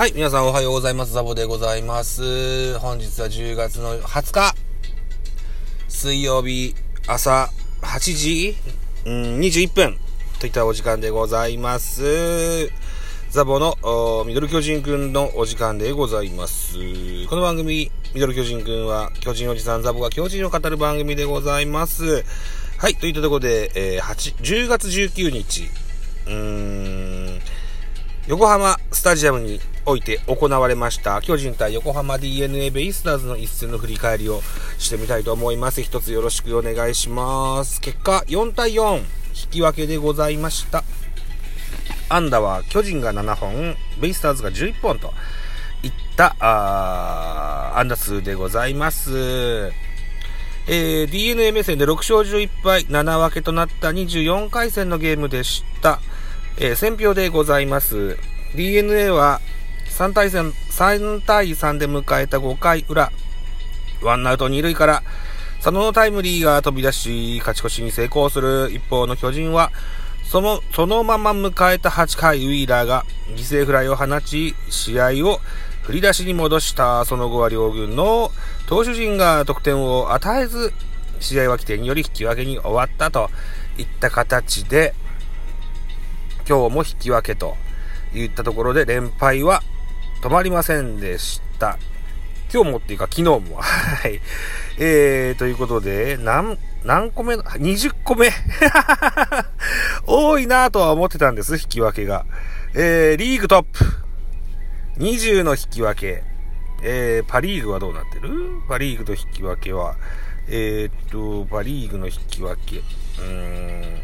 はい、皆さんおはようございます。ザボでございます。本日は10月の20日、水曜日朝8時、うん、21分といったお時間でございます。ザボのミドル巨人くんのお時間でございます。この番組、ミドル巨人くんは巨人おじさんザボが巨人を語る番組でございます。はい、といったところで、えー、8 10月19日、うーん、横浜スタジアムにおいて行われました巨人対横浜 DNA ベイスターズの一戦の振り返りをしてみたいと思います。一つよろしくお願いします。結果4対4引き分けでございました。安打は巨人が7本、ベイスターズが11本といったあ安打数でございます。えー、DNA 目線で6勝11敗7分けとなった24回戦のゲームでした。えー、選票でございます。DNA は3対戦、3対3で迎えた5回裏、ワンアウト2塁から、佐野のタイムリーが飛び出し、勝ち越しに成功する。一方の巨人は、その、そのまま迎えた8回ウィーラーが犠牲フライを放ち、試合を振り出しに戻したその後は両軍の投手陣が得点を与えず、試合は起点により引き分けに終わったといった形で、今日も引き分けといったところで連敗は止まりませんでした。今日もっていうか昨日も。はい。えー、ということで、何、何個目の、20個目 多いなとは思ってたんです、引き分けが。えー、リーグトップ。20の引き分け。えー、パリーグはどうなってる？パリーグと引き分けは、えー、っと、パリーグの引き分け。うーん、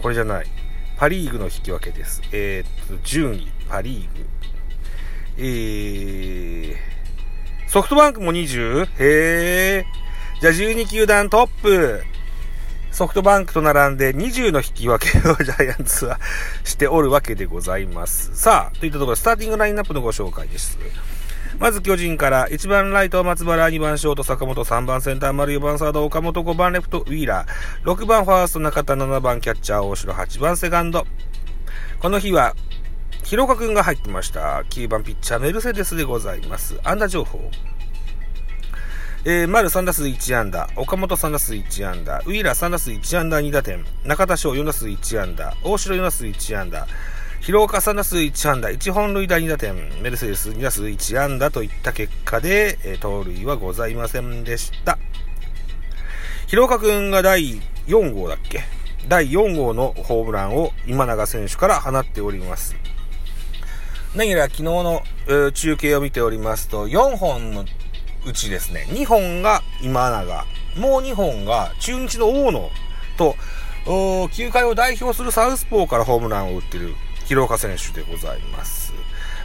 これじゃない。パ・リーグの引き分けです。えー、っと、順位、パ・リーグ。えー、ソフトバンクも 20? へー。じゃあ12球団トップ。ソフトバンクと並んで20の引き分けをジャイアンツはしておるわけでございます。さあ、といったところスターティングラインナップのご紹介です。まず巨人から1番ライト松原、2番ショート坂本、3番センター丸、4番サード岡本、5番レフトウィーラー、6番ファースト中田、7番キャッチャー大城、8番セカンド。この日は、広岡くんが入ってました。9番ピッチャーメルセデスでございます。安打情報。えー、丸3打数1安打、岡本3打数1安打、ウィーラー3打数1安打2打点、中田翔4打数1安打、大城4打数1安打、広岡3打数1安打、1本塁打2打点、メルセデス2打数1安打といった結果で、えー、盗塁はございませんでした。広岡くんが第4号だっけ？第4号のホームランを今永選手から放っております。何やら昨日の、中継を見ておりますと、4本のうちですね、2本が今永、もう2本が中日の大野と、球界を代表するサウスポーからホームランを打っている広岡選手でございます。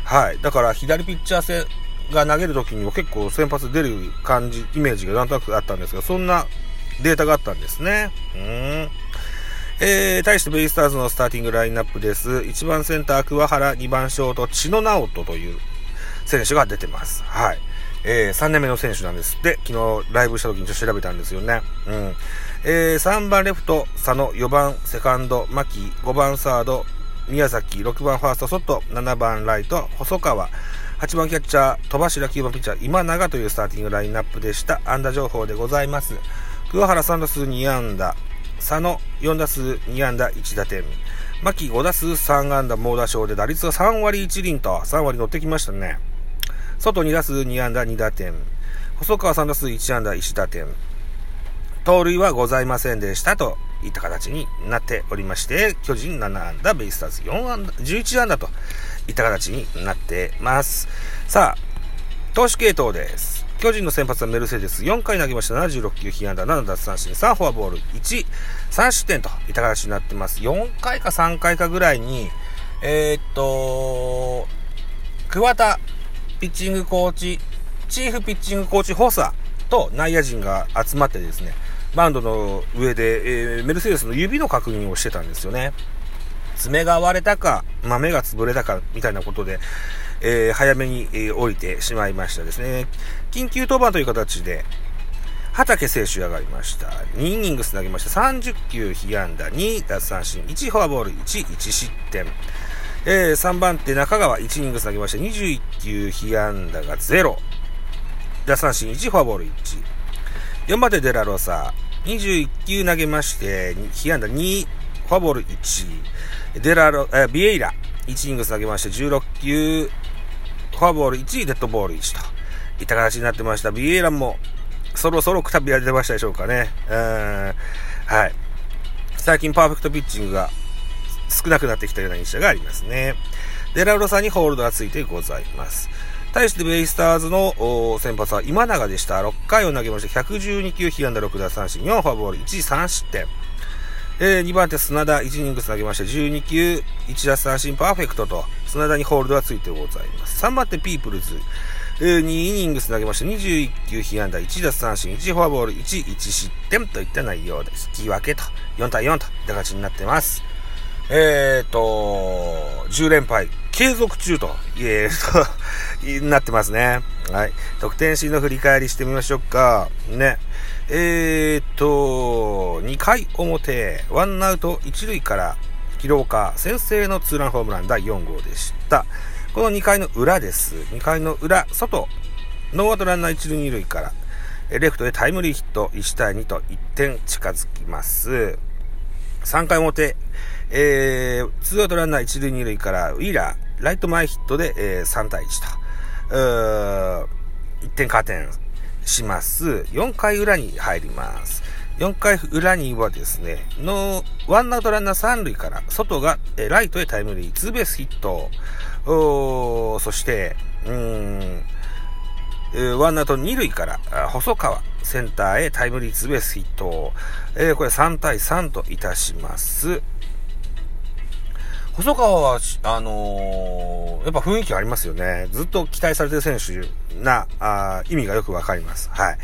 はい。だから左ピッチャー戦が投げる時にも結構先発出る感じ、イメージがなんとなくあったんですが、そんなデータがあったんですね。うん。えー、対してベイスターズのスターティングラインナップです。1番センター、桑原、2番ショート、千野直人という選手が出てます。はい。えー、3年目の選手なんですで、昨日ライブした時にちょっと調べたんですよね。うん。えー、3番レフト、佐野、4番セカンド、牧、5番サード、宮崎、6番ファースト、外、7番ライト、細川、8番キャッチャー、戸柱、9番ピッチャー、今永というスターティングラインナップでした。安打情報でございます。桑原3打数2安打、佐野4打数2安打1打点、牧5打数3安打猛打賞で打率は3割1厘と3割乗ってきましたね。外2打数2安打2打点、細川3打数1安打1打点、盗塁はございませんでしたといった形になっておりまして、巨人7安打、ベイスターズ4安打、11安打といった形になってます。さあ、投手系統です。巨人の先発はメルセデス、4回投げました。76球、被安打、7奪三振、3フォアボール、1、3失点といった形になってます。4回か3回かぐらいに、えー、っと、桑田ピッチングコーチ、チーフピッチングコーチ補佐と内野陣が集まってですね、バンドの上で、えー、メルセデスの指の確認をしてたんですよね。爪が割れたか、豆が潰れたか、みたいなことで、えー、早めに、えー、降りてしまいましたですね。緊急登板という形で、畑選手上がりました。2イニングス投げました。30球被安打、2奪三振、1フォアボール、1、1失点。えー、3番手中川1イニング投げまして21球被安打が0。奪三振1、フォアボール1。4番手デラロサ21球投げまして被安打2、フォアボール1。デラロ、えー、ビエイラ1イニング投げまして16球、フォアボール1、デッドボール1と。いった形になってました。ビエイラもそろそろくたびが出ましたでしょうかね。うん。はい。最近パーフェクトピッチングが少なくなってきたような印象がありますね。デラロサさんにホールドがついてございます。対してベイスターズの先発は今永でした。6回を投げまして112球、被安打6奪三振、4フォアボール、自責3失点。えー、2番手砂田1イニング投げまして12球、1奪三振パーフェクトと砂田にホールドがついてございます。3番手ピープルズ、2イニングス投げまして21球被安打1奪三振1フォアボール1、1失点といった内容です引き分けと4対4といった形になってます。えーと、10連敗、継続中と言えると なってますね。はい。得点シーンの振り返りしてみましょうか。ね。えーと、2回表、ワンアウト1塁から、広岡先制のツーランホームラン第4号でした。この2回の裏です。2回の裏、外、ノーアウトランナー1塁2塁から、レフトでタイムリーヒット1対2と1点近づきます。3回表、えー、ツーアウトランナー1塁2塁からウィーラー、ライト前ヒットで、えー、3対1と、1点加点します。4回裏に入ります。4回裏にはですね、の、ワンアウトランナー3塁から、外が、えライトへタイムリー、ツーベースヒット、そして、うん、ワンアウト2塁から、細川、センターへタイムリーツーベースヒット。えー、これ3対3といたします。細川は、あのー、やっぱ雰囲気ありますよね。ずっと期待されてる選手な、あ意味がよくわかります。はい。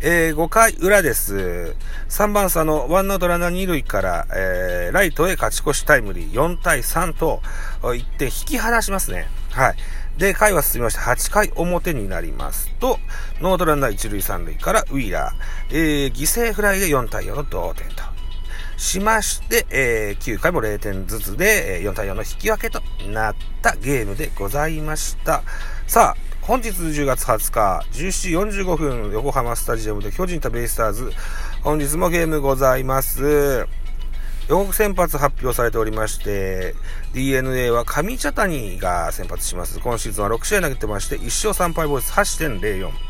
えー、5回裏です。3番差のワンアウトランナー2塁から、えー、ライトへ勝ち越しタイムリー4対3と1点引き離しますね。はい。で、回は進みまして8回表になりますと、ノートランナー1塁3塁からウィーラー、えー、犠牲フライで4対4の同点と。しまして、えー、9回も0点ずつで、え4対4の引き分けとなったゲームでございました。さあ、本日10月20日、17時45分、横浜スタジアムで巨人とベイスターズ、本日もゲームございます。予告先発発表されておりまして、DNA は上茶谷が先発します。今シーズンは6試合投げてまして、1勝3敗ボイス8.04。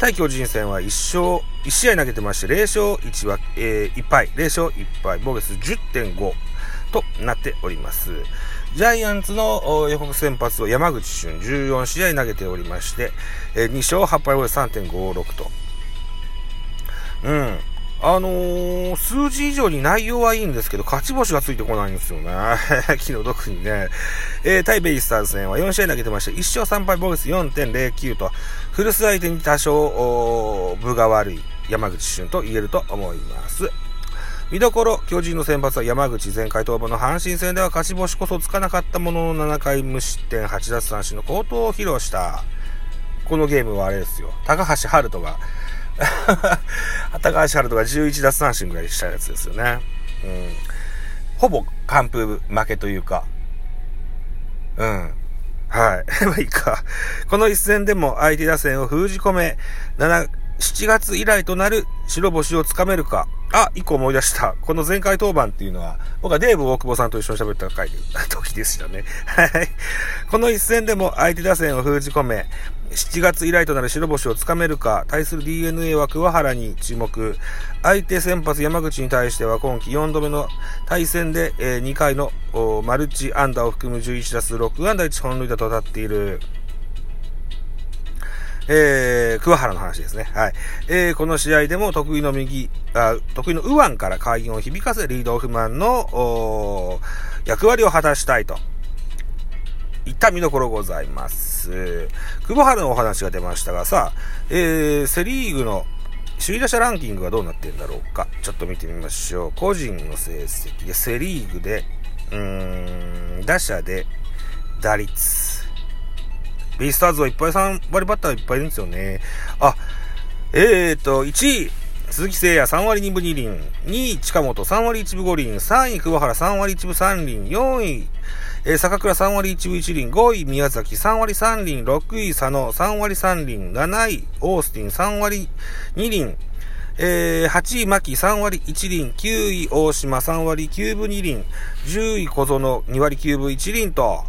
対巨人戦は1勝、1試合投げてまして、0勝1は、えー、1敗、0勝1敗、ボース10.5となっております。ジャイアンツの予告先発を山口俊14試合投げておりまして、え2勝8敗ボーゲス3.56と。うん。あのー、数字以上に内容はいいんですけど、勝ち星がついてこないんですよね。昨日特にね。えー、対ベイスターズ戦は4試合投げてまして、1勝3敗ボーイス4.09と、フルス相手に多少、分が悪い山口俊と言えると思います。見どころ、巨人の先発は山口前回登板の阪神戦では勝ち星こそつかなかったものの7回無失点8奪三振の好投を披露した。このゲームはあれですよ。高橋春人が 高橋春人が11奪三振ぐらいしたやつですよね。うん。ほぼ完封負けというか。うん。はい。まあいいか。この一戦でも相手打線を封じ込め、7、7月以来となる白星をつかめるか。あ、一個思い出した。この前回当番っていうのは、僕はデーブ大久保さんと一緒に喋った回で、時でしたね。はい。この一戦でも相手打線を封じ込め、7月以来となる白星をつかめるか、対する DNA は桑原に注目。相手先発山口に対しては今季4度目の対戦で、え、2回のマルチアンダーを含む11打数6安打1本塁打と当たっている。えー、桑原の話ですね。はい。えー、この試合でも得意の右、あ得意の右腕から会議を響かせ、リードオフマンの、役割を果たしたいと。いった見どころございます。久保原のお話が出ましたがさ、えー、セリーグの首位打者ランキングはどうなってんだろうか。ちょっと見てみましょう。個人の成績で、セリーグで、うーん、打者で、打率。ベイスターズはいっぱい3割バッターいっぱいいるんですよね。あ、えーと、1位、鈴木誠也3割2分2厘。2位、近本3割1分5厘。3位、桑原3割1分3厘。4位、えー、坂倉3割1分1厘、5位宮崎3割3厘、6位佐野3割3厘、7位オースティン3割2厘、えー、8位牧3割1厘、9位大島3割9分2厘、10位小園2割9分1厘と、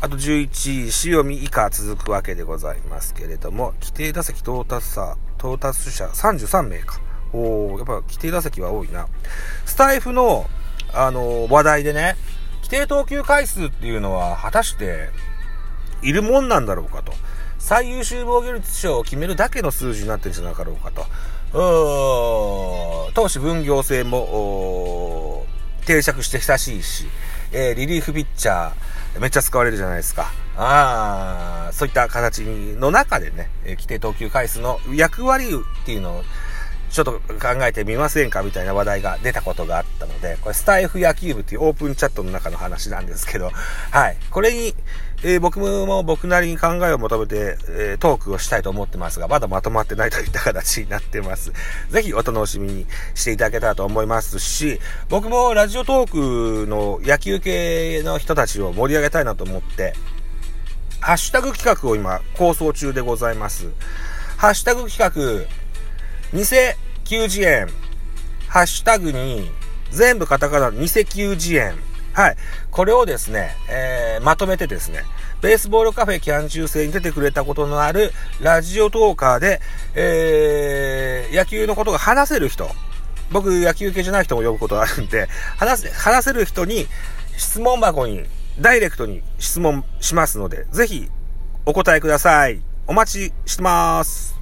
あと11位塩見以下続くわけでございますけれども、規定打席到達者、到達者33名か。おやっぱ規定打席は多いな。スタイフの、あのー、話題でね、規定投球回数っていうのは果たしているもんなんだろうかと。最優秀防御率賞を決めるだけの数字になってるんじゃなかろうかと。うー投手分業制も、定着して久しいし、えー、リリーフピッチャー、めっちゃ使われるじゃないですか。ああ、そういった形の中でね、え、規定投球回数の役割っていうのを、ちょっと考えてみませんかみたいな話題が出たことがあったので、これスタイフ野球部っていうオープンチャットの中の話なんですけど、はい。これに、えー、僕も僕なりに考えを求めて、えー、トークをしたいと思ってますが、まだまとまってないといった形になってます。ぜひお楽しみにしていただけたらと思いますし、僕もラジオトークの野球系の人たちを盛り上げたいなと思って、ハッシュタグ企画を今構想中でございます。ハッシュタグ企画、偽90円、ハッシュタグに全部カタカナ偽90円。はい。これをですね、えー、まとめてですね、ベースボールカフェキャン中制に出てくれたことのあるラジオトーカーで、えー、野球のことが話せる人、僕野球系じゃない人も呼ぶことがあるんで、話せ、話せる人に質問箱にダイレクトに質問しますので、ぜひお答えください。お待ちしてます。